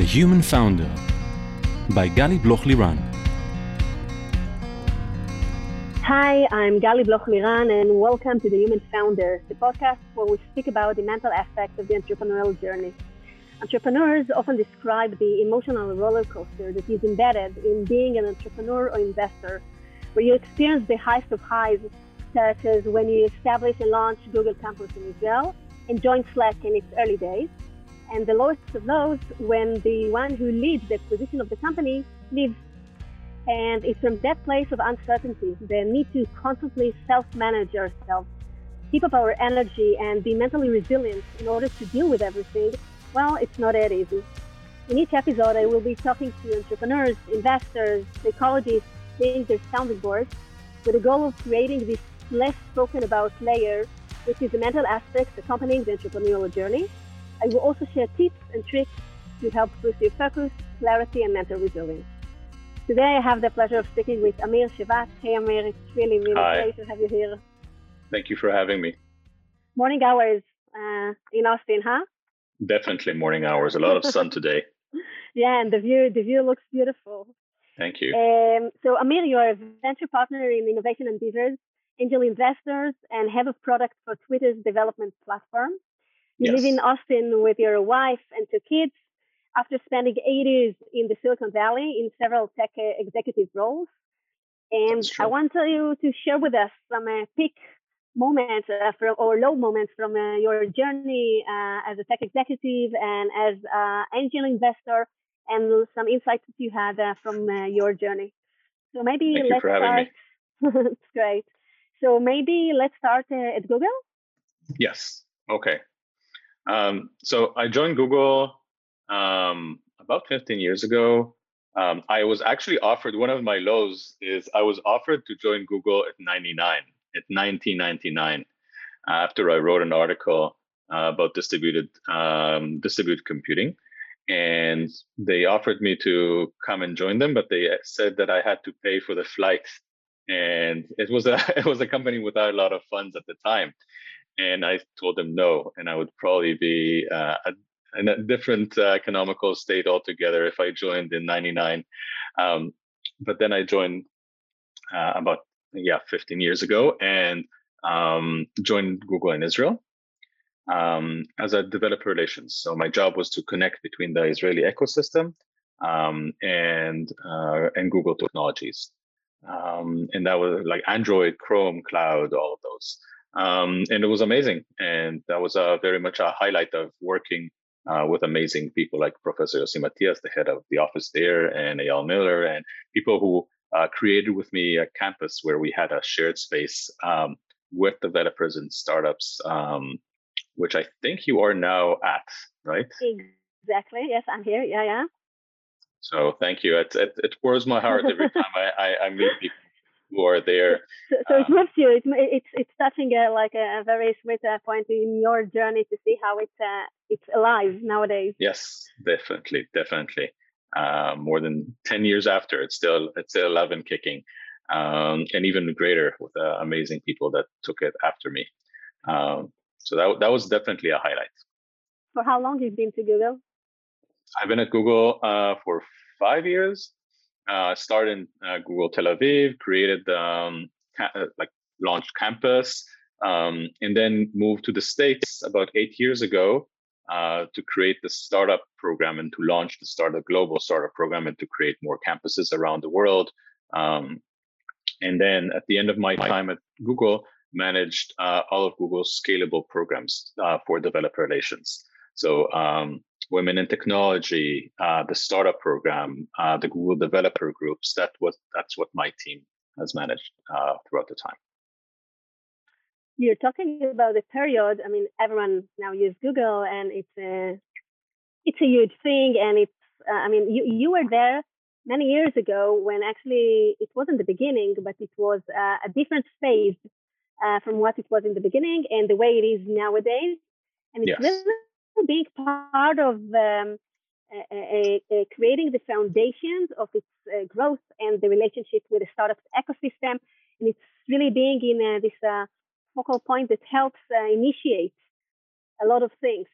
The Human Founder by Gali Bloch Liran. Hi, I'm Gali Bloch Liran, and welcome to The Human Founder, the podcast where we speak about the mental aspects of the entrepreneurial journey. Entrepreneurs often describe the emotional roller coaster that is embedded in being an entrepreneur or investor, where you experience the highest of highs, such as when you establish and launch Google Campus in Israel and join Slack in its early days, and the lowest of lows when the one who leads the acquisition of the company leaves. And it's from that place of uncertainty, the need to constantly self-manage ourselves, keep up our energy, and be mentally resilient in order to deal with everything. Well, it's not that easy. In each episode, I will be talking to entrepreneurs, investors, psychologists, being their sounding board, with the goal of creating this less spoken about layer, which is the mental aspects accompanying the entrepreneurial journey. I will also share tips and tricks to help boost your focus, clarity, and mental resilience. Today, I have the pleasure of speaking with Amir Shevat. Hey, Amir, it's really, really Hi. great to have you here. Thank you for having me. Morning hours uh, in Austin, huh? Definitely morning hours. A lot of sun today. Yeah, and the view, the view looks beautiful. Thank you. Um, so, Amir, you are a venture partner in Innovation and Endeavors, angel investors, and head of product for Twitter's development platform. You live in Austin with your wife and two kids after spending eight years in the Silicon Valley in several tech executive roles. And I want you to share with us some uh, peak moments uh, from, or low moments from uh, your journey uh, as a tech executive and as an angel investor and some insights that you had uh, from uh, your journey. So maybe Thank let's start. great. So maybe let's start uh, at Google. Yes. Okay. Um, so I joined Google um, about 15 years ago. Um, I was actually offered one of my lows is I was offered to join Google at 99, at 1999, after I wrote an article uh, about distributed um, distributed computing, and they offered me to come and join them, but they said that I had to pay for the flight, and it was a it was a company without a lot of funds at the time and I told them no, and I would probably be uh, in a different uh, economical state altogether if I joined in '99. Um, but then I joined uh, about yeah 15 years ago and um, joined Google in Israel um, as a developer relations. So my job was to connect between the Israeli ecosystem um, and uh, and Google technologies. Um, and that was like Android, Chrome, Cloud, all of those um, and it was amazing. And that was uh, very much a highlight of working uh, with amazing people like Professor Yossi Matias, the head of the office there, and Eyal Miller, and people who uh, created with me a campus where we had a shared space um, with developers and startups, um, which I think you are now at, right? Exactly. Yes, I'm here. Yeah, yeah. So thank you. It, it, it warms my heart every time I, I, I meet people who are there. So, so it moves you. It, it's it's touching a, like a, a very sweet uh, point in your journey to see how it's uh, it's alive nowadays. Yes, definitely, definitely. Uh, more than ten years after, it's still it's still alive and kicking, um, and even greater with uh, amazing people that took it after me. Um, so that that was definitely a highlight. For how long you've been to Google? I've been at Google uh, for five years. Uh, started in uh, Google Tel Aviv, created um, ca- uh, like launched campus, um, and then moved to the states about eight years ago uh, to create the startup program and to launch the startup global startup program and to create more campuses around the world. Um, and then at the end of my time at Google, managed uh, all of Google's scalable programs uh, for developer relations. So um, women in technology, uh, the startup program, uh, the Google developer groups. That was that's what my team has managed uh, throughout the time. You're talking about the period. I mean, everyone now uses Google, and it's a it's a huge thing. And it's uh, I mean, you you were there many years ago when actually it wasn't the beginning, but it was uh, a different phase uh, from what it was in the beginning and the way it is nowadays. And it's Yes. really a big part of um, creating the foundations of its uh, growth and the relationship with the startup ecosystem. And it's really being in uh, this uh, focal point that helps initiate a lot of things.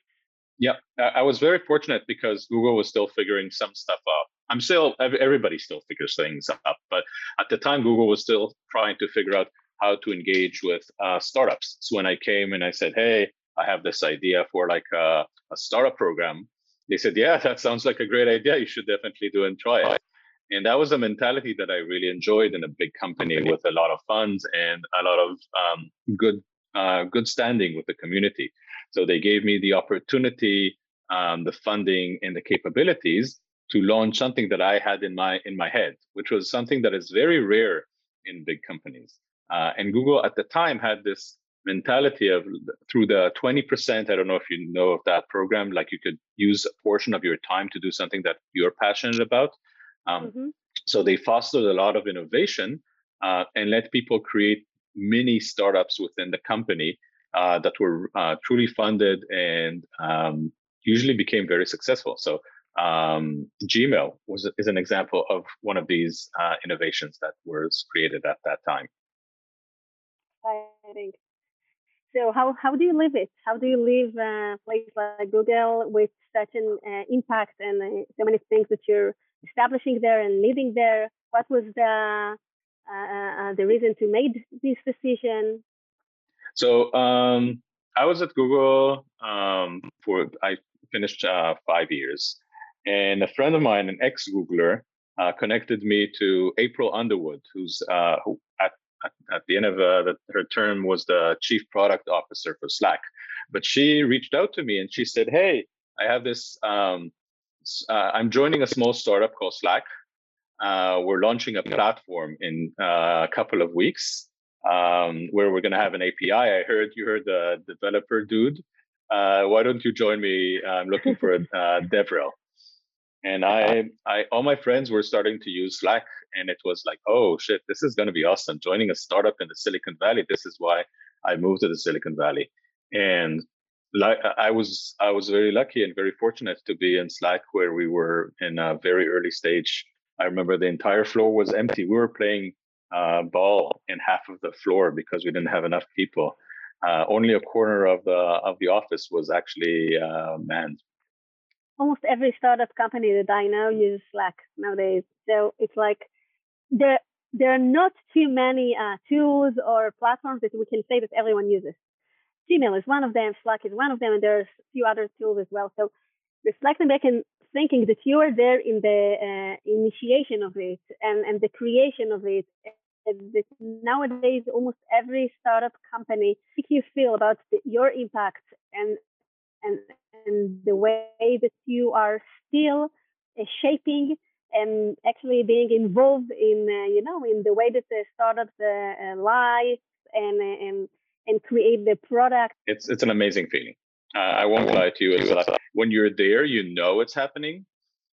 Yeah, I was very fortunate because Google was still figuring some stuff out. I'm still everybody still figures things up, but at the time Google was still trying to figure out how to engage with uh, startups. So when I came and I said, "Hey, I have this idea for like a, a startup program," they said, "Yeah, that sounds like a great idea. You should definitely do and try it." And that was a mentality that I really enjoyed in a big company with a lot of funds and a lot of um, good uh, good standing with the community. So they gave me the opportunity, um, the funding, and the capabilities to launch something that I had in my in my head, which was something that is very rare in big companies. Uh, and Google at the time had this mentality of through the 20%. I don't know if you know of that program, like you could use a portion of your time to do something that you're passionate about. Um, mm-hmm. So they fostered a lot of innovation uh, and let people create mini startups within the company uh, that were uh, truly funded and um, usually became very successful. So um, Gmail was is an example of one of these uh, innovations that was created at that time. Exciting. So how how do you live it? How do you live a place like Google with such an uh, impact and uh, so many things that you're establishing there and living there? What was the uh, the reason to make this decision? So um, I was at Google um, for I finished uh, five years, and a friend of mine, an ex Googler, uh, connected me to April Underwood, who's uh, who at, at, the end of uh, the, her term was the chief product officer for Slack. But she reached out to me and she said, "Hey, I have this. Um, uh, I'm joining a small startup called Slack. Uh, we're launching a platform in a couple of weeks." um, where we're going to have an API. I heard you heard the developer dude. Uh, why don't you join me? I'm looking for a uh, DevRel. And I, I, all my friends were starting to use Slack, and it was like, oh shit, this is going to be awesome. Joining a startup in the Silicon Valley. This is why I moved to the Silicon Valley. And like I was, I was very lucky and very fortunate to be in Slack, where we were in a very early stage. I remember the entire floor was empty. We were playing uh, ball in half of the floor because we didn't have enough people. Uh, only a corner of the of the office was actually uh, manned. Almost every startup company that I know uses Slack nowadays. So it's like there there are not too many uh, tools or platforms that we can say that everyone uses. Gmail is one of them, Slack is one of them, and there's a few other tools as well. So reflecting back and thinking that you are there in the uh, initiation of it and, and the creation of it. That nowadays, almost every startup company, make you feel about the, your impact and and and the way that you are still uh, shaping and actually being involved in uh, you know in the way that the startups uh, uh live and and and create the product. It's it's an amazing feeling. Uh, I won't lie to you. It's like when you're there, you know it's happening.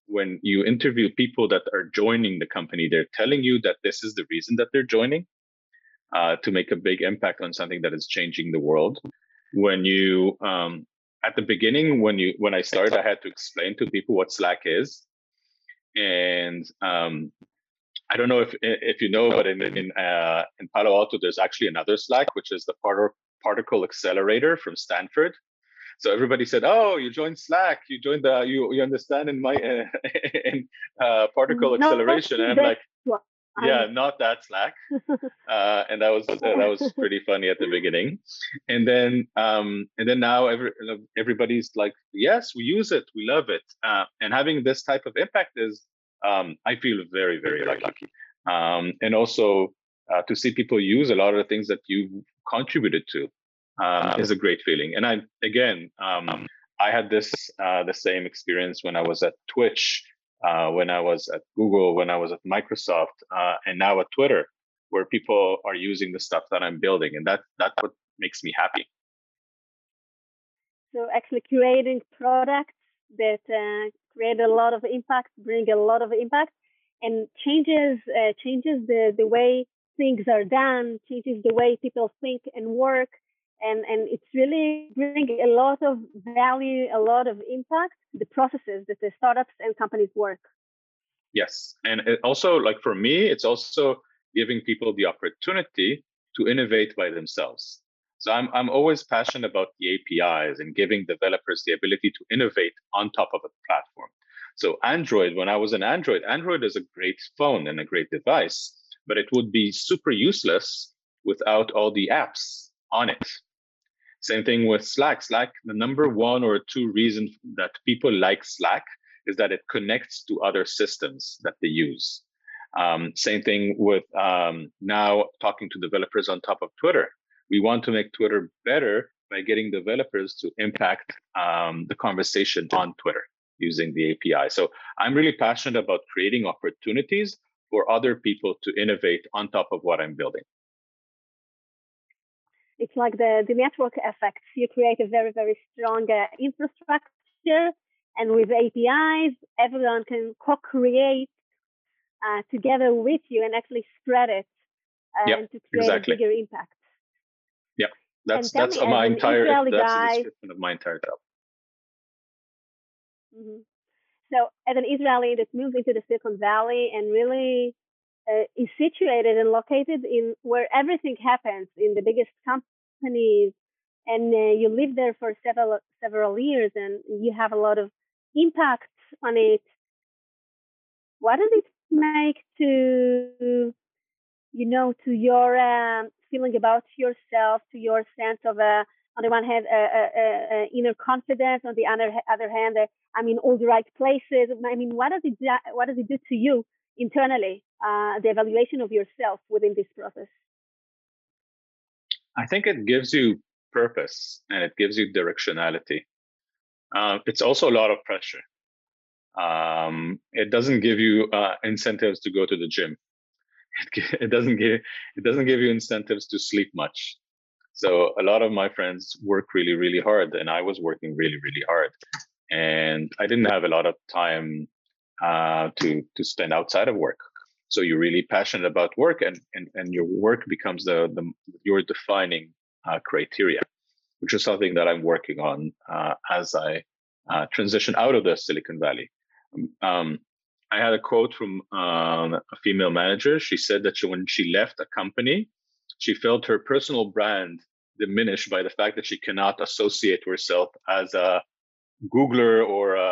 When you interview people that are joining the company, they're telling you that this is the reason that they're joining uh, to make a big impact on something that is changing the world. When you, um, at the beginning, when you when I started, I had to explain to people what Slack is, and um, I don't know if if you know, but in in uh, in Palo Alto, there's actually another SLAC, which is the particle accelerator from Stanford so everybody said, "Oh, you joined Slack. You joined the you you understand in my uh, in uh, particle no, acceleration." And I'm like, "Yeah, not that Slack." uh, and that was uh, that was pretty funny at the beginning, and then um, and then now every everybody's like, "Yes, we use it. We love it." Uh, and having this type of impact is, um, I feel very very lucky, um, and also uh, to see people use a lot of the things that you contributed to um, is a great feeling. And I again, um, I had this uh, the same experience when I was at Twitch, uh, when I was at Google, when I was at Microsoft, uh, and now at Twitter, where people are using the stuff that I'm building, and that that's what makes me happy. So actually, creating products that uh, create a lot of impact, bring a lot of impact, and changes uh, changes the the way things are done, changes the way people think and work and and it's really bringing a lot of value, a lot of impact the processes that the startups and companies work. Yes, and also like for me, it's also giving people the opportunity to innovate by themselves. So I'm I'm always passionate about the APIs and giving developers the ability to innovate on top of a platform. So Android, when I was an Android, Android is a great phone and a great device, but it would be super useless without all the apps on it. Same thing with Slack. Slack, the number one or two reason that people like Slack is that it connects to other systems that they use. Um, same thing with um, now talking to developers on top of Twitter. We want to make Twitter better by getting developers to impact um, the conversation on Twitter using the API. So I'm really passionate about creating opportunities for other people to innovate on top of what I'm building. It's like the, the network effect. You create a very, very strong uh, infrastructure, and with APIs, everyone can co create uh, together with you and actually spread it uh, yep, to create exactly. a bigger impact. Yeah, that's that's my entire that's guy, the description of my entire job. Mm-hmm. So, as an Israeli that moved into the Silicon Valley and really uh, is situated and located in where everything happens in the biggest companies, and uh, you live there for several several years, and you have a lot of impact on it. What does it make to you know to your um, feeling about yourself, to your sense of a uh, on the one hand, uh, uh, uh, inner confidence. On the other other hand, I'm in all the right places. I mean, what does it do, what does it do to you internally? the evaluation of yourself within this process. I think it gives you purpose and it gives you directionality. Uh, it's also a lot of pressure. Um, it doesn't give you uh, incentives to go to the gym. It, it, doesn't give it doesn't give you incentives to sleep much. So a lot of my friends work really, really hard, and I was working really, really hard, and I didn't have a lot of time uh, to to spend outside of work. So you're really passionate about work, and and, and your work becomes the the your defining uh, criteria, which is something that I'm working on uh, as I uh, transition out of the Silicon Valley. Um, I had a quote from um, a female manager. She said that she, when she left a company, she felt her personal brand diminished by the fact that she cannot associate herself as a Googler or a,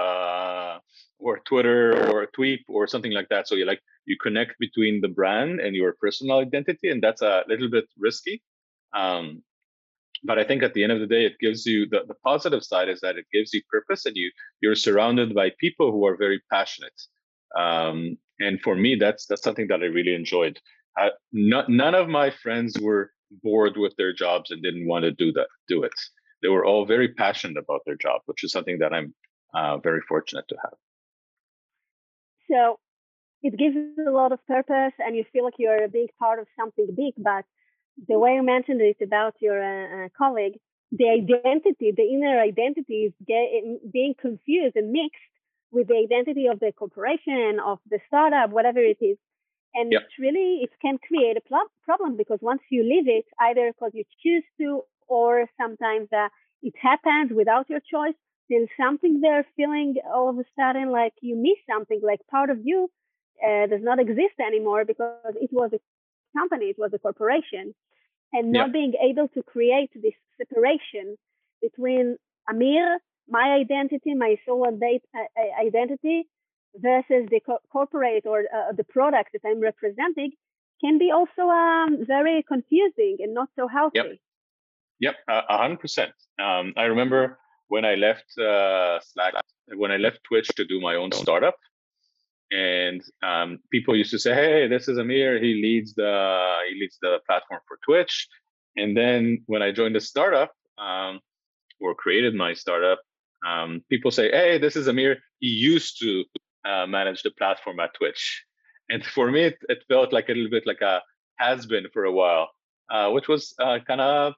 or Twitter or a tweet or something like that. So you like you connect between the brand and your personal identity, and that's a little bit risky. Um, but I think at the end of the day, it gives you the, the positive side is that it gives you purpose, and you you're surrounded by people who are very passionate. Um, and for me, that's that's something that I really enjoyed. I, none of my friends were bored with their jobs and didn't want to do that do it they were all very passionate about their job which is something that i'm uh, very fortunate to have so it gives a lot of purpose and you feel like you're a big part of something big but the way you mentioned it about your uh, uh, colleague the identity the inner identity is get, being confused and mixed with the identity of the corporation of the startup whatever it is and yep. it's really it can create a pl- problem because once you leave it either because you choose to or sometimes uh, it happens without your choice then something there feeling all of a sudden like you miss something like part of you uh, does not exist anymore because it was a company it was a corporation and not yep. being able to create this separation between amir my identity my sole uh, identity versus the co- corporate or uh, the product that I'm representing can be also um, very confusing and not so healthy. Yep, yep, a hundred percent. Um, I remember when I left uh, Slack, when I left Twitch to do my own startup, and um, people used to say, "Hey, this is Amir. He leads the he leads the platform for Twitch." And then when I joined the startup um, or created my startup, um, people say, "Hey, this is Amir. He used to uh, manage the platform at Twitch. And for me, it, it, felt like a little bit like a has been for a while, uh, which was uh, kind of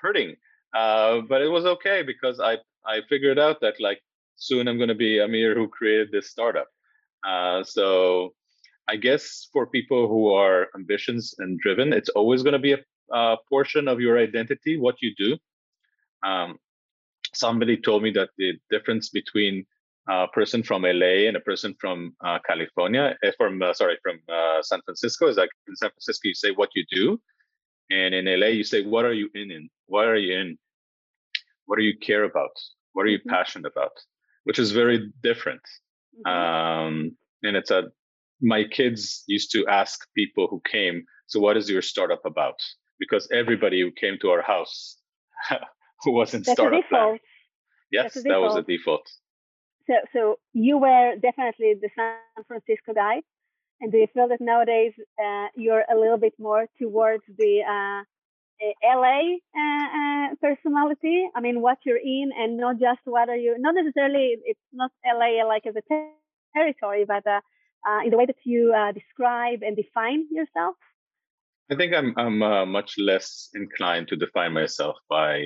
hurting. Uh, but it was okay because I I figured out that like soon I'm going to be Amir who created this startup. Uh, so I guess for people who are ambitious and driven, it's always going to be a, a, portion of your identity what you do. Um, somebody told me that the difference between a person from LA and a person from uh, California, eh, from uh, sorry, from uh, San Francisco is like in San Francisco you say what you do, And in LA, you say, what are you in? in? What are you in? What do you care about? What are you mm-hmm. passionate about? Which is very different. Mm-hmm. Um, and it's a, my kids used to ask people who came, so what is your startup about? Because everybody who came to our house who was in That's startup plan. Yes, that was a default. So, so you were definitely the San Francisco guy, and do you feel that nowadays uh, you're a little bit more towards the uh, LA uh, uh, personality? I mean, what you're in, and not just what are you. Not necessarily, it's not LA like as a ter- territory, but uh, uh, in the way that you describe and define yourself. I think I'm I'm much less inclined to define myself by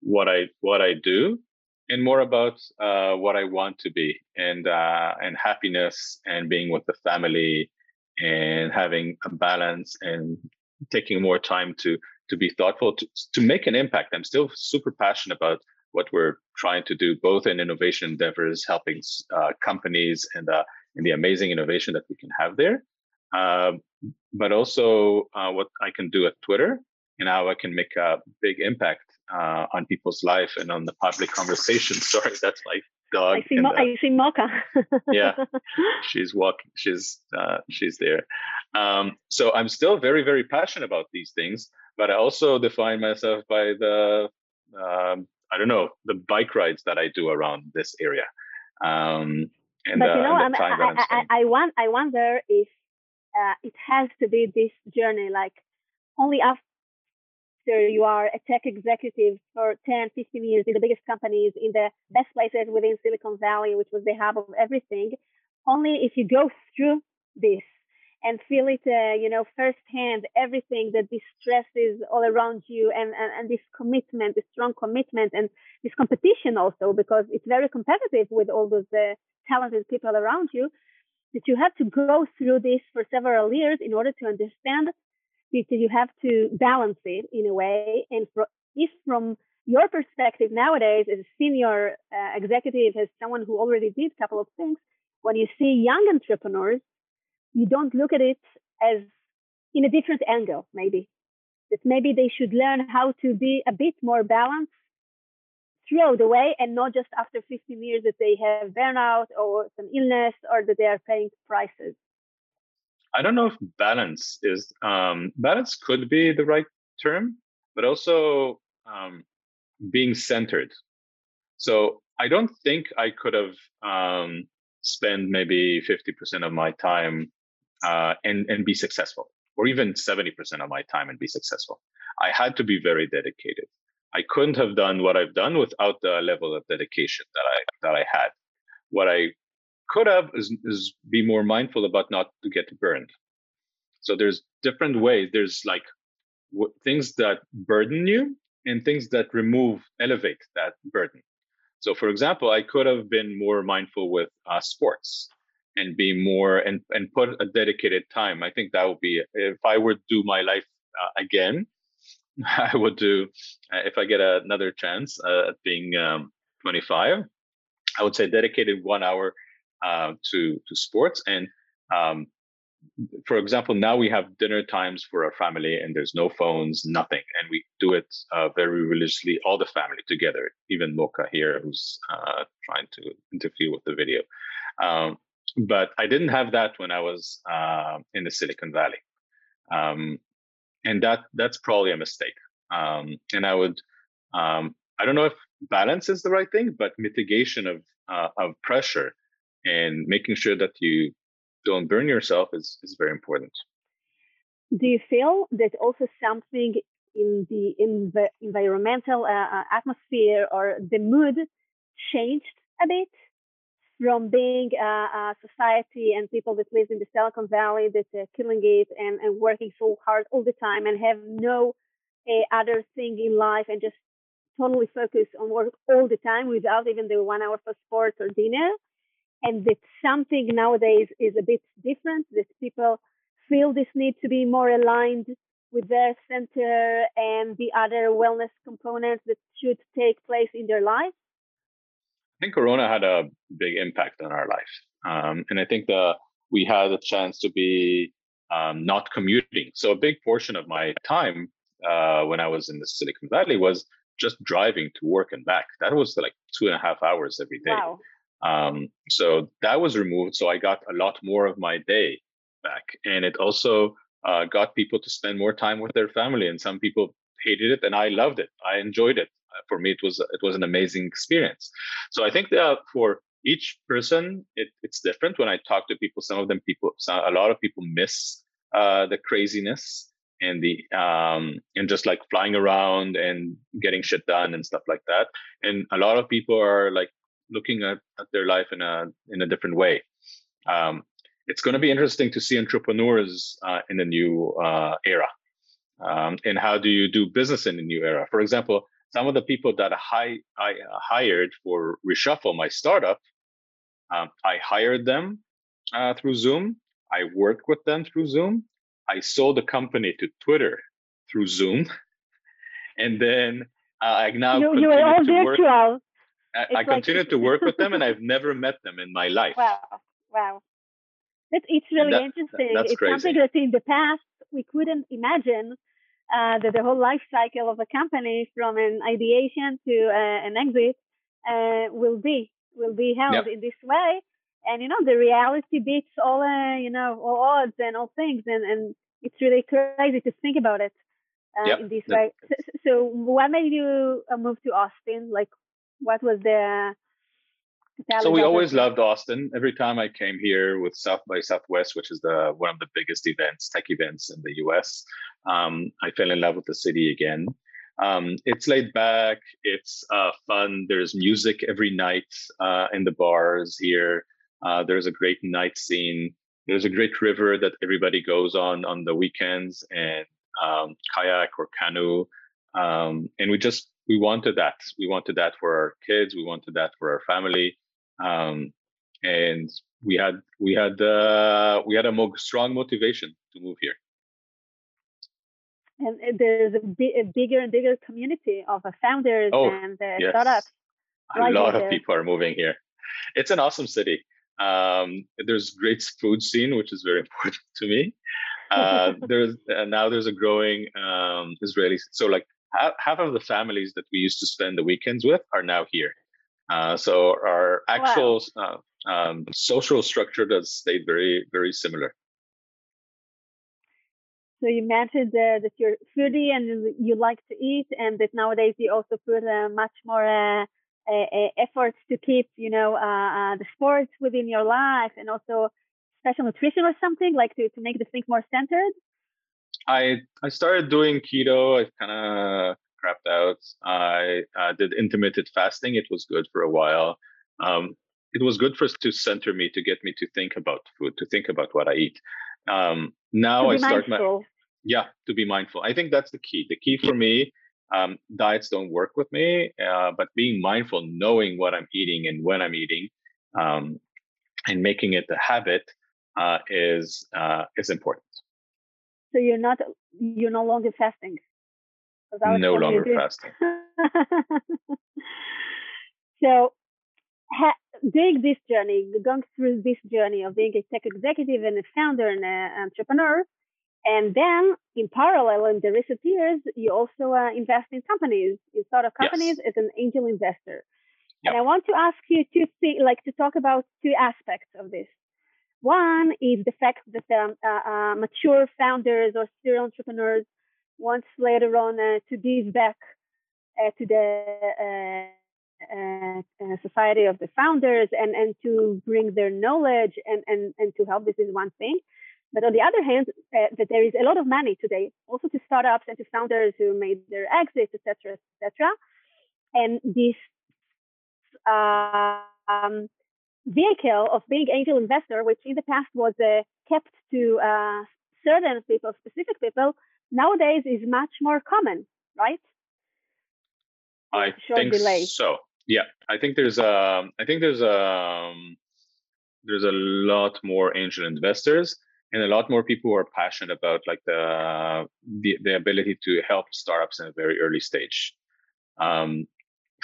what I what I do and more about uh, what I want to be and uh, and happiness and being with the family and having a balance and taking more time to to be thoughtful to, to make an impact. I'm still super passionate about what we're trying to do, both in innovation endeavors, helping uh, companies and uh, and the amazing innovation that we can have there, um, but also uh, what I can do at Twitter and how I can make a big impact uh, on people's life and on the public conversation. Sorry, that's my dog. I see, Mo- I see Mocha. yeah, she's walking. She's uh, she's there. Um, so I'm still very very passionate about these things, but I also define myself by the um, I don't know the bike rides that I do around this area. Um, and, but you know, uh, I, I, I, want, I wonder if uh, it has to be this journey. Like only after after you are a tech executive for 10, 15 years in the biggest companies, in the best places within Silicon Valley, which was the hub of everything, only if you go through this and feel it, uh, you know, firsthand, everything that this stress is all around you and, and, and this commitment, this strong commitment and this competition also, because it's very competitive with all those uh, talented people around you, that you have to go through this for several years in order to understand because you have to balance it in a way. And for, if from your perspective nowadays as a senior uh, executive, as someone who already did a couple of things, when you see young entrepreneurs, you don't look at it as in a different angle, maybe. That maybe they should learn how to be a bit more balanced throughout the way and not just after 15 years that they have burnout or some illness or that they are paying prices. I don't know if balance is um, balance could be the right term, but also um, being centered. So I don't think I could have um, spent maybe 50% of my time uh, and and be successful, or even 70% of my time and be successful. I had to be very dedicated. I couldn't have done what I've done without the level of dedication that I that I had. What I could have is, is be more mindful about not to get burned. So there's different ways. There's like w- things that burden you and things that remove, elevate that burden. So, for example, I could have been more mindful with uh, sports and be more and and put a dedicated time. I think that would be if I were to do my life uh, again, I would do uh, if I get another chance uh, at being um, 25. I would say dedicated one hour uh, to to sports. And um, for example, now we have dinner times for our family, and there's no phones, nothing, and we do it uh, very religiously, all the family together. Even Mocha here, who's uh, trying to interfere with the video. Um, but I didn't have that when I was uh, in the Silicon Valley, um, and that that's probably a mistake. Um, and I would, um, I don't know if balance is the right thing, but mitigation of uh, of pressure and making sure that you don't burn yourself is, is very important. Do you feel that also something in the in the environmental uh, uh, atmosphere or the mood changed a bit from being a, a, society and people that live in the Silicon Valley that are killing it and, and working so hard all the time and have no uh, other thing in life and just totally focus on work all the time without even the one hour for sports or dinner and that something nowadays is a bit different, that people feel this need to be more aligned with their center and the other wellness components that should take place in their life? I think Corona had a big impact on our life. Um, and I think that we had a chance to be um, not commuting. So a big portion of my time uh, when I was in the Silicon Valley was just driving to work and back. That was like two and a half hours every day. Wow. Um, so that was removed. So I got a lot more of my day back, and it also uh, got people to spend more time with their family. And some people hated it, and I loved it. I enjoyed it. Uh, for me, it was it was an amazing experience. So I think that for each person, it, it's different. When I talk to people, some of them people, some, a lot of people miss uh, the craziness and the um and just like flying around and getting shit done and stuff like that and a lot of people are like looking at, at their life in a in a different way. Um it's going to be interesting to see entrepreneurs uh, in the new uh, era. Um, and how do you do business in the new era? For example some of the people that I, I hired for Reshuffle my startup um, i hired them uh, through zoom. I worked with them through zoom. I sold the company to Twitter through Zoom, and then uh, I now you, you were all virtual. Work, I, I continue to work with them, and I've never met them in my life. Wow, wow, it's it's really that, interesting. That's it's crazy. something that in the past we couldn't imagine. Uh, that the whole life cycle of a company, from an ideation to uh, an exit, uh, will be will be held yep. in this way and you know the reality beats all uh, you know all odds and all things and and it's really crazy to think about it uh, yep. in this way so, so, what made you uh, move to austin like what was the so we always loved austin. Every time i came here with south by southwest which is the one of the biggest events tech events in the us um, i fell in love with the city again. Um, it's laid back. It's uh, fun. There's music every night uh, in the bars here. Uh, there's a great night scene. There's a great river that everybody goes on on the weekends and um, kayak or canoe. Um, and we just we wanted that. We wanted that for our kids. We wanted that for our family. Um, and we had we had uh, we had a more strong motivation to move here. And there's a, a bigger and bigger community of founders oh, and uh, yes. startups. A lot of people are moving here. It's an awesome city. Um, there's great food scene, which is very important to me. Uh, there's uh, now there's a growing um, Israeli. So like half, of the families that we used to spend the weekends with are now here. Uh, so our actual wow. Uh, um, social structure does stay very very similar. So you mentioned uh, that you're foodie and you like to eat, and that nowadays you also put uh, much more efforts to keep, you know, uh, uh, the sports within your life and also special nutrition or something like to, to make the thing more centered? I I started doing keto. I kind of crapped out. I uh, did intermittent fasting. It was good for a while. Um, it was good for to center me, to get me to think about food, to think about what I eat. Um, now I start mindful. my yeah to be mindful. I think that's the key. The key for me um, diets don't work with me, uh, but being mindful, knowing what I'm eating and when I'm eating, um, and making it a habit uh, is uh, is important. So you're not you're no longer fasting. No longer fasting. so ha- doing this journey, going through this journey of being a tech executive and a founder and an entrepreneur, and then in parallel, in the recent years, you also uh, invest in companies. You start up companies yes. as an angel investor. Yep. And I want to ask you to see, like, to talk about two aspects of this. One is the fact that um, uh, uh, mature founders or serial entrepreneurs want later on uh, to give back uh, to the society of the founders and, and to bring their knowledge and, and, and to help. This is one thing. But on the other hand, uh, that there is a lot of money today, also to startups and to founders who made their exits, etc., etc. And this um, vehicle of being angel investor, which in the past was uh, kept to uh, certain people, specific people, nowadays is much more common, right? I think delay. so. Yeah, I think there's a, I think there's a, um, there's a lot more angel investors and a lot more people who are passionate about like the the, the ability to help startups in a very early stage. Um,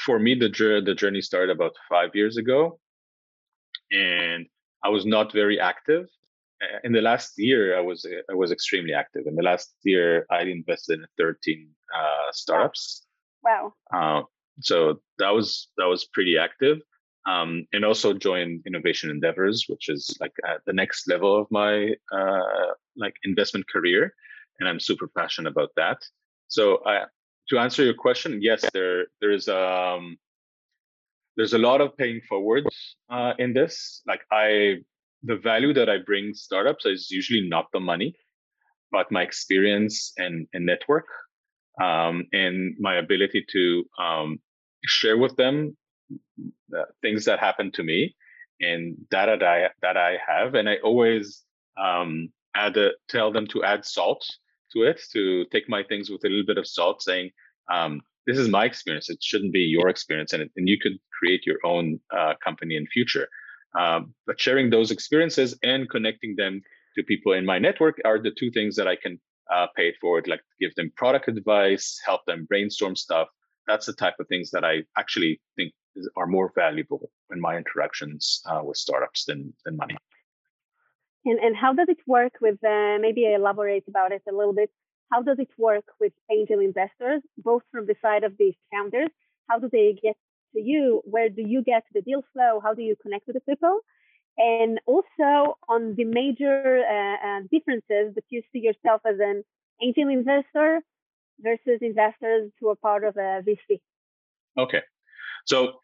for me, the the journey started about five years ago, and I was not very active. in the last year, I was I was extremely active. In the last year, I invested in 13 uh, startups. Wow. Uh, so that was that was pretty active. Um, and also joined Innovation Endeavors, which is like at the next level of my uh, like investment career, and I'm super passionate about that. So I, to answer your question, yes, there there is um there's a lot of paying forward uh, in this. Like I, the value that I bring startups is usually not the money, but my experience and, and network, um, and my ability to um, share with them uh, things that happen to me and data that I that I have, and I always um, add a, tell them to add salt to it, to take my things with a little bit of salt, saying um, this is my experience. It shouldn't be your experience, and and you could create your own uh, company in future. Um, but sharing those experiences and connecting them to people in my network are the two things that I can uh, pay it forward. Like give them product advice, help them brainstorm stuff. That's the type of things that I actually think is, are more valuable in my interactions uh, with startups than than money. And and how does it work with? Uh, maybe elaborate about it a little bit how does it work with angel investors, both from the side of the founders? How do they get to you? Where do you get the deal flow? How do you connect with the people? And also on the major uh, uh, differences that you see yourself as an angel investor versus investors who are part of a VC. Okay. So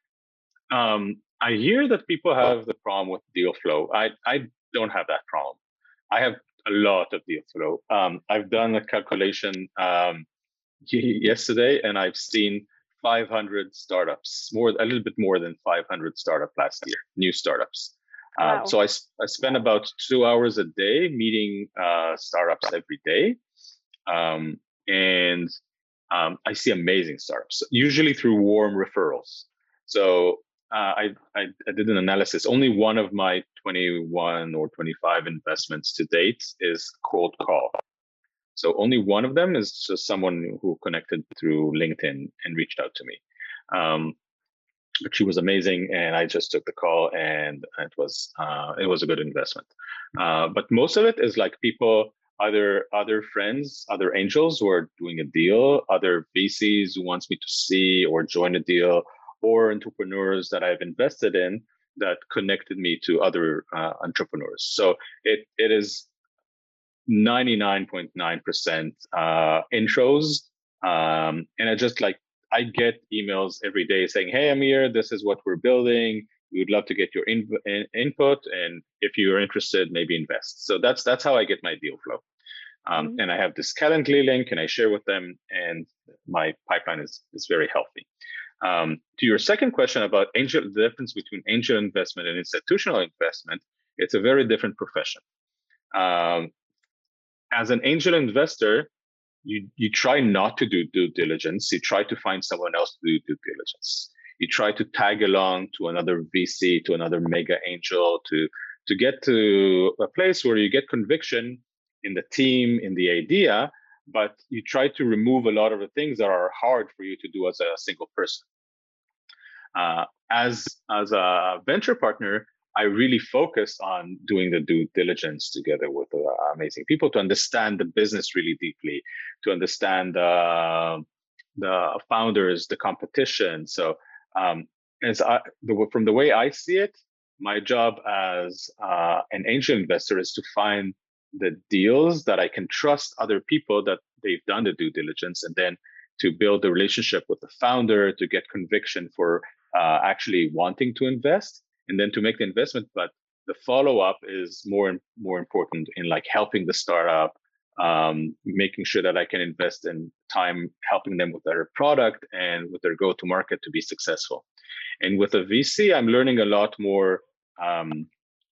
um, I hear that people have the problem with deal flow. I, I don't have that problem. I have a lot of deal flow. Um, I've done a calculation um, yesterday, and I've seen 500 startups, more a little bit more than 500 startup last year, new startups. Uh, wow. so I, I spend about two hours a day meeting uh, startups every day, um, and um, I see amazing startups, usually through warm referrals. So uh, I, I, I did an analysis. Only one of my 21 or 25 investments to date is cold call. So only one of them is just someone who connected through LinkedIn and reached out to me. Um, but she was amazing, and I just took the call, and it was uh, it was a good investment. Uh, but most of it is like people, other other friends, other angels who are doing a deal, other VCs who wants me to see or join a deal, or entrepreneurs that I've invested in that connected me to other uh, entrepreneurs. So it it is 99.9% uh, intros. Um, and I just like, I get emails every day saying, Hey, Amir, this is what we're building. We would love to get your in, in, input. And if you're interested, maybe invest. So that's, that's how I get my deal flow. Um, mm-hmm. And I have this Calendly link and I share with them and my pipeline is, is very healthy. Um, to your second question about angel, the difference between angel investment and institutional investment, it's a very different profession. Um, as an angel investor, you you try not to do due diligence. You try to find someone else to do due diligence. You try to tag along to another VC, to another mega angel, to to get to a place where you get conviction in the team, in the idea, but you try to remove a lot of the things that are hard for you to do as a single person. Uh, as as a venture partner, I really focus on doing the due diligence together with uh, amazing people to understand the business really deeply, to understand uh, the founders, the competition. So, um, as I, the, from the way I see it, my job as uh, an angel investor is to find the deals that I can trust other people that they've done the due diligence and then to build a relationship with the founder to get conviction for uh, actually wanting to invest and then to make the investment. But the follow up is more and more important in like helping the startup um, making sure that i can invest in time helping them with their product and with their go to market to be successful. And with a vc i'm learning a lot more um,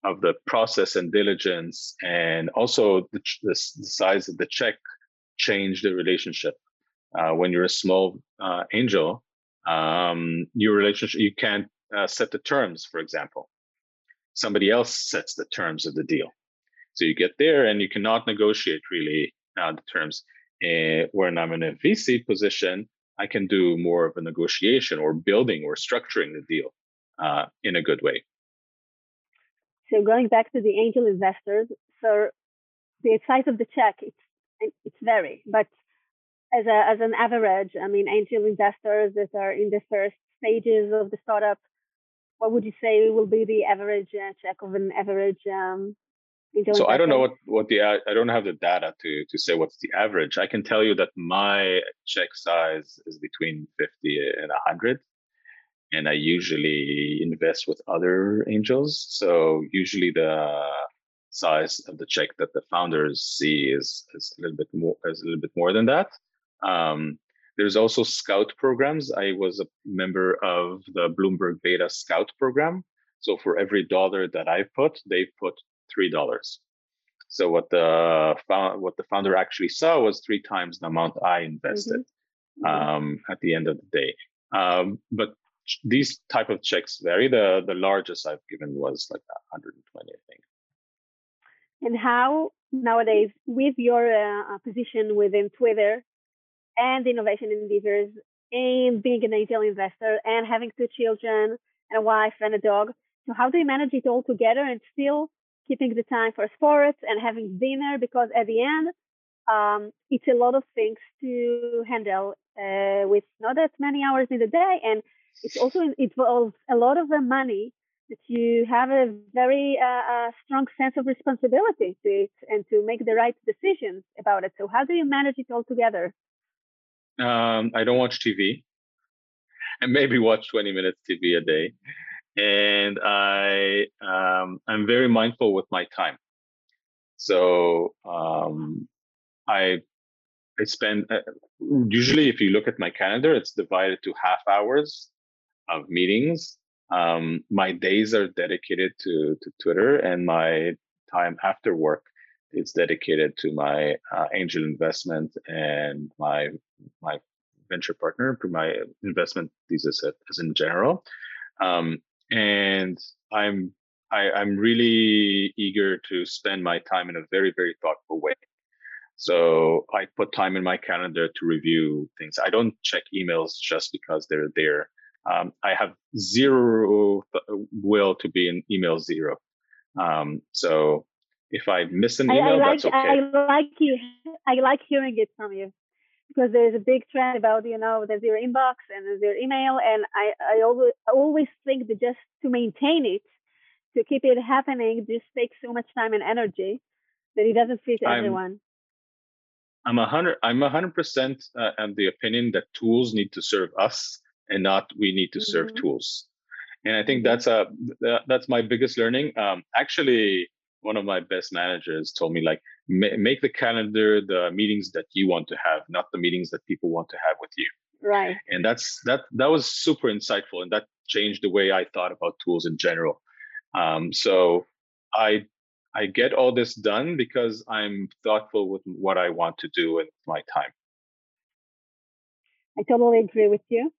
of the process and diligence and also the, the, the size of the check change the relationship. Uh, when you're a small uh, angel um, your relationship you can't uh, set the terms for example. Somebody else sets the terms of the deal. So you get there and you cannot negotiate really uh, the terms. Uh, when i'm in a vc position i can do more of a negotiation or building or structuring the deal uh, in a good way so going back to the angel investors, So the size of the check, it's it's vary, but as a as an average, I mean, angel investors that are in the first stages of the startup, what would you say will be the average uh, check of an average um, so I don't know what what the I don't have the data to to say what's the average. I can tell you that my check size is between 50 and 100 and I usually invest with other angels. So usually the size of the check that the founders see is is a little bit more is a little bit more than that. Um, there's also scout programs. I was a member of the Bloomberg Beta Scout program. So for every dollar that I put, they put three dollars. So what the what the founder actually saw was three times the amount I invested mm-hmm. mm-hmm. um, at the end of the day. Um, but these type of checks vary. The the largest I've given was like 120, I think. And how nowadays, with your uh, uh, position within Twitter and Innovation Endeavors, and being an angel investor, and having two children and a wife and a dog, so how do you manage it all together and still keeping the time for sports and having dinner? Because at the end, um, it's a lot of things to handle uh, with not that many hours in the day, and it also involves a lot of the money that you have a very uh, strong sense of responsibility to it and to make the right decisions about it. So how do you manage it all together? Um, I don't watch TV, and maybe watch 20 minutes TV a day, and I um, I'm very mindful with my time. So um, I I spend uh, usually if you look at my calendar, it's divided to half hours of meetings. Um, my days are dedicated to, to Twitter, and my time after work is dedicated to my uh, angel investment and my my venture partner, to my investment thesis as in general. Um, and I'm I, I'm really eager to spend my time in a very very thoughtful way. So I put time in my calendar to review things. I don't check emails just because they're there um, I have zero will to be in email zero. Um, so if I miss an email, I, I like, that's okay. I like you. I like hearing it from you because there's a big trend about you know there's your inbox and there's your email, and I I always I always think that just to maintain it, to keep it happening, just takes so much time and energy that it doesn't fit I'm, everyone. I'm a hundred. I'm a hundred percent uh, of the opinion that tools need to serve us and not we need to serve mm-hmm. tools. And i think mm-hmm. that's a that's my biggest learning. Um, actually one of my best managers told me like make the calendar the meetings that you want to have not the meetings that people want to have with you. Right. And that's that that was super insightful and that changed the way i thought about tools in general. Um, so i i get all this done because i'm thoughtful with what i want to do with my time. I totally agree with you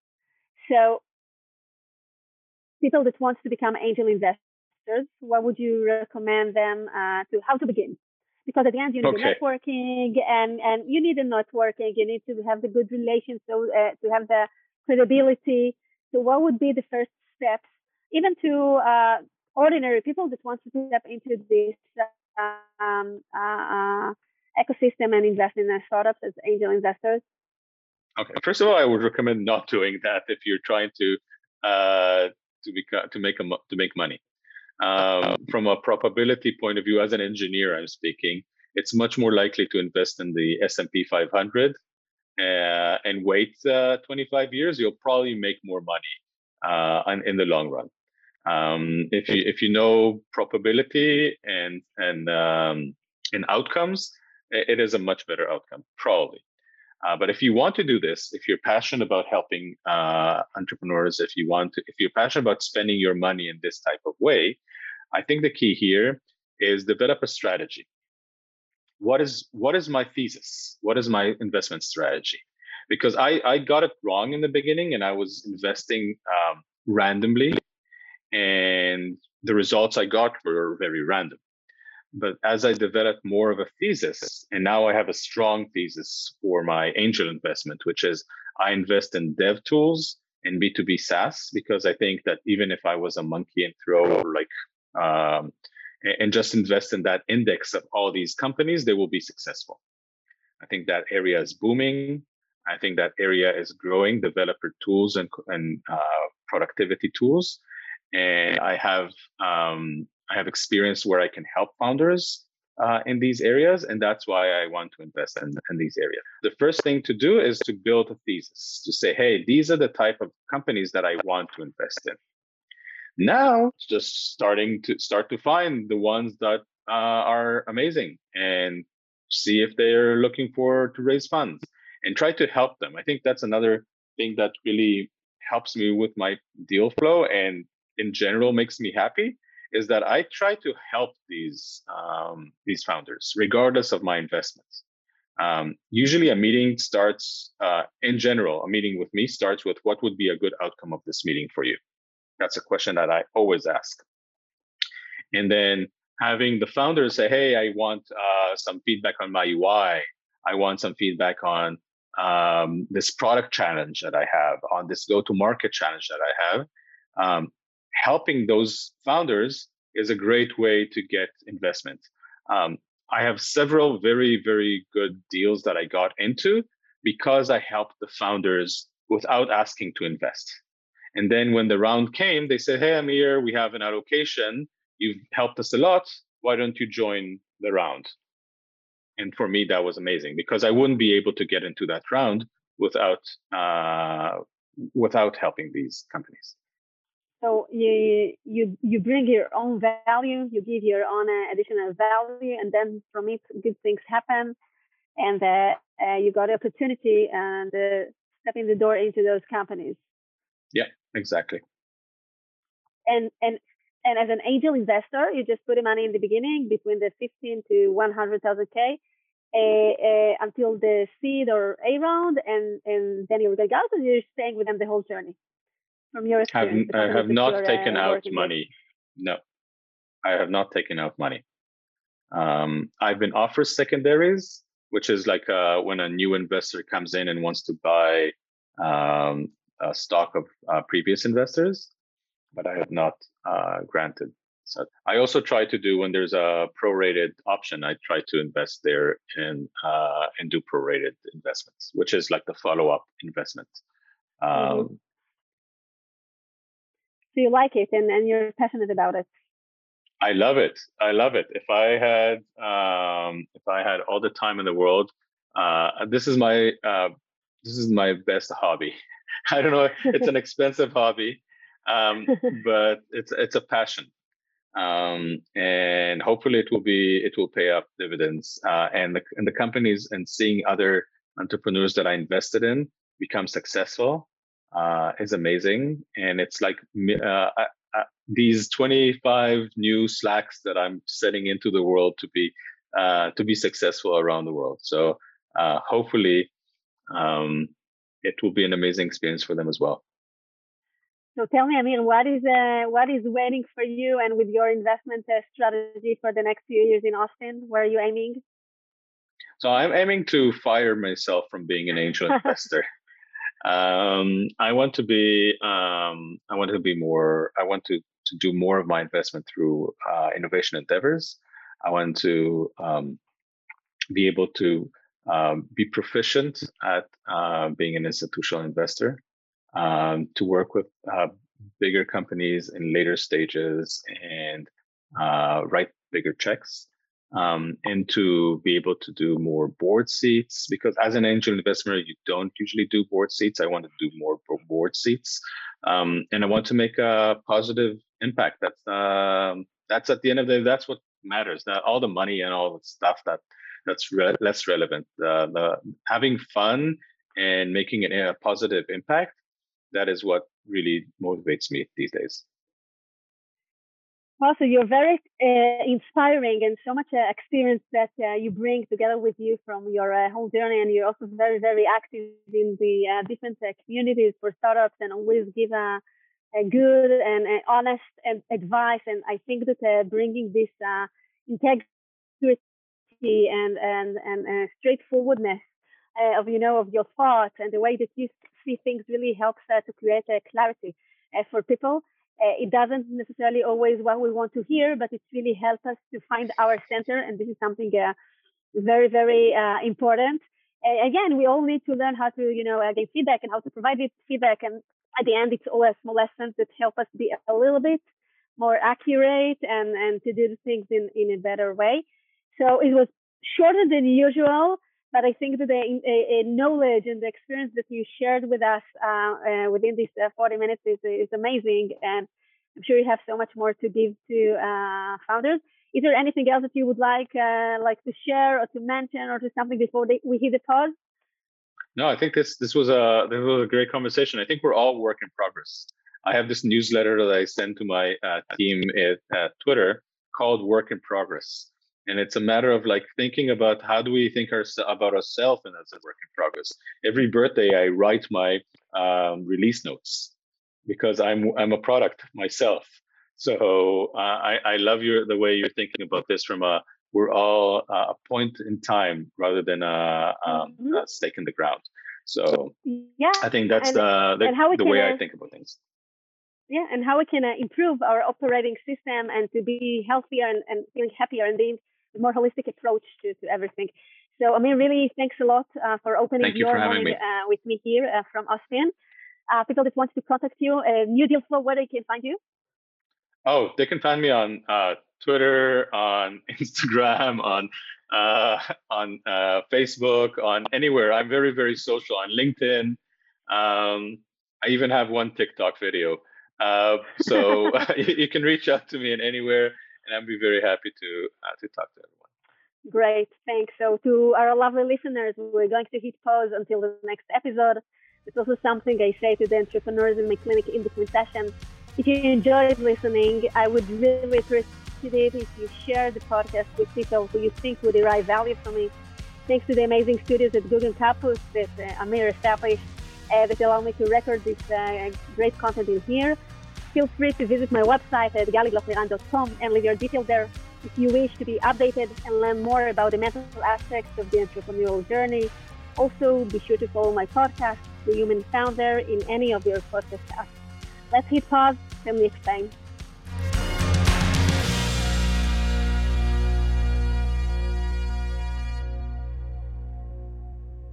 so people that want to become angel investors, what would you recommend them uh, to how to begin? Because at the end, you need okay. networking and, and you need the networking. You need to have the good relations, so uh, to have the credibility. So, what would be the first steps, even to uh, ordinary people that want to step into this um, uh, uh, ecosystem and invest in startups as angel investors? Okay. First of all, I would recommend not doing that if you're trying to uh, to become to make a, to make money. Um, from a probability point of view, as an engineer, I'm speaking. It's much more likely to invest in the S&P 500 uh, and wait uh, 25 years. You'll probably make more money uh, in the long run. Um, if you if you know probability and and um, and outcomes, it is a much better outcome, probably. Uh, but if you want to do this, if you're passionate about helping uh, entrepreneurs, if you want to, if you're passionate about spending your money in this type of way, I think the key here is develop a strategy. What is what is my thesis? What is my investment strategy? Because I I got it wrong in the beginning, and I was investing um, randomly, and the results I got were very random. But as I developed more of a thesis, and now I have a strong thesis for my angel investment, which is I invest in dev tools and B2B SaaS, because I think that even if I was a monkey and throw like, um, and just invest in that index of all these companies, they will be successful. I think that area is booming. I think that area is growing, developer tools and, and uh, productivity tools. And I have um, I have experience where I can help founders uh, in these areas, and that's why I want to invest in, in these areas. The first thing to do is to build a thesis to say, hey, these are the type of companies that I want to invest in. Now, just starting to start to find the ones that uh, are amazing and see if they're looking for to raise funds and try to help them. I think that's another thing that really helps me with my deal flow and in general makes me happy is that I try to help these um, these founders regardless of my investments. Um, usually, a meeting starts uh, in general. A meeting with me starts with what would be a good outcome of this meeting for you. That's a question that I always ask. And then having the founders say, "Hey, I want uh, some feedback on my UI. I want some feedback on um, this product challenge that I have, on this go-to-market challenge that I have." Um, helping those founders is a great way to get investment. Um, I have several very, very good deals that I got into because I helped the founders without asking to invest. And then when the round came, they said, Hey, Amir, we have an allocation. You've helped us a lot. Why don't you join the round? And for me, that was amazing because I wouldn't be able to get into that round without uh, without helping these companies. So you you you bring your own value, you give your own uh, additional value, and then from it, good things happen, and uh, uh, you got the opportunity and uh, step in the door into those companies. Yeah, exactly. And and and as an angel investor, you just put the money in the beginning between the 15 to 100,000 k. Uh, uh, until the seed or A round, and and then you get out, and you're staying with them the whole journey from your experience? Have, I have not taken out money. No, I have not taken out money. Um, I've been offered secondaries, which is like uh, when a new investor comes in and wants to buy um, a stock of uh, previous investors, but I have not uh, granted. So I also try to do when there's a prorated option, I try to invest there and uh, and do prorated investments, which is like the follow up investment. Mm-hmm. Um, mm-hmm so you like it? And, and you're passionate about it. I love it. I love it. If i had um, if i had all the time in the world uh, this is my uh, this is my best hobby. I don't know it's an expensive hobby um, but it's it's a passion. Um, and hopefully it will be it will pay up dividends uh, and the and the companies and seeing other entrepreneurs that I invested in become successful uh, is amazing, and it's like uh, these 25 new Slacks that I'm setting into the world to be uh, to be successful around the world. So uh, hopefully, um, it will be an amazing experience for them as well. So tell me, I mean, what is uh, what is waiting for you, and with your investment uh, strategy for the next few years in Austin, where are you aiming? So I'm aiming to fire myself from being an angel investor. Um, I want to be um, I want to be more I want to to do more of my investment through uh, innovation endeavors. I want to um, be able to um, be proficient at uh, being an institutional investor, um, to work with uh, bigger companies in later stages and uh, write bigger checks um, and to be able to do more board seats because as an angel investor you don't usually do board seats. I want to do more board seats um, and i want to make a positive impact. That's um, that's at the end of the day that's what matters that all the money and all the stuff that that's re- less relevant. Uh, the having fun and making a positive impact that is what really motivates me these days also, you're very uh, inspiring and so much uh, experience that uh, you bring together with you from your uh, whole journey. And you're also very, very active in the uh, different uh, communities for startups and always give a, a good and honest and advice. And I think that bringing this integrity and and and straightforwardness of you know of your thoughts and the way that you see things really helps to create clarity for people Uh, it doesn't necessarily always what we want to hear, but it really helps us to find our center. And this is something uh, very, very uh, important. again, we all need to learn how to, you know, uh, give feedback and how to provide it feedback. And at the end, it's always small lessons that help us be a little bit more accurate and, and to do things in, in a better way. So it was shorter than usual, but I think that the a knowledge and the experience that you shared with us uh, uh, within these uh, 40 minutes is, is amazing. And I'm sure you have so much more to give to uh, founders. Is there anything else that you would like uh, like to share or to mention or to something before they, we hit the pause? No, I think this this was a this was a great conversation. I think we're all work in progress. I have this newsletter that I send to my uh, team at Twitter called Work in Progress and it's a matter of like thinking about how do we think our, about ourselves and as a work in progress. Every birthday i write my um, release notes because i'm i'm a product myself. So uh, I, I love your the way you're thinking about this from a we're all uh, a point in time rather than a, um, mm-hmm. a stake in the ground. So yeah i think that's and, the the, the way i think about things. yeah and how we can uh, improve our operating system and to be healthier and, and feeling happier and being more holistic approach to, to everything. So, I mean, really, thanks a lot uh, for opening Thank your mind me. Uh, with me here uh, from Austin. Uh, people that want to contact you, uh, New Deal Flow, where they can find you? Oh, they can find me on uh, Twitter, on Instagram, on on Facebook, on anywhere. I'm very, very social on LinkedIn. Um, I even have one TikTok video. so you can reach out to me in anywhere and I'd be very happy to uh, to talk to everyone. Great, thanks. So to our lovely listeners, we're going to hit pause until the next episode. It's also something I say to the entrepreneurs in my clinic in between sessions. If you enjoyed listening, I would really appreciate it if you share the podcast with people who you think would derive value from it. Thanks to the amazing studios at Google Campus that uh, Amir established uh, that allow me to record this uh, great content in here feel free to visit my website at galiblochliran.com and leave your details there if you wish to be updated and learn more about the mental aspects of the entrepreneurial journey. Also, be sure to follow my podcast, The Human Founder, in any of your podcast apps. Let's hit pause and next time.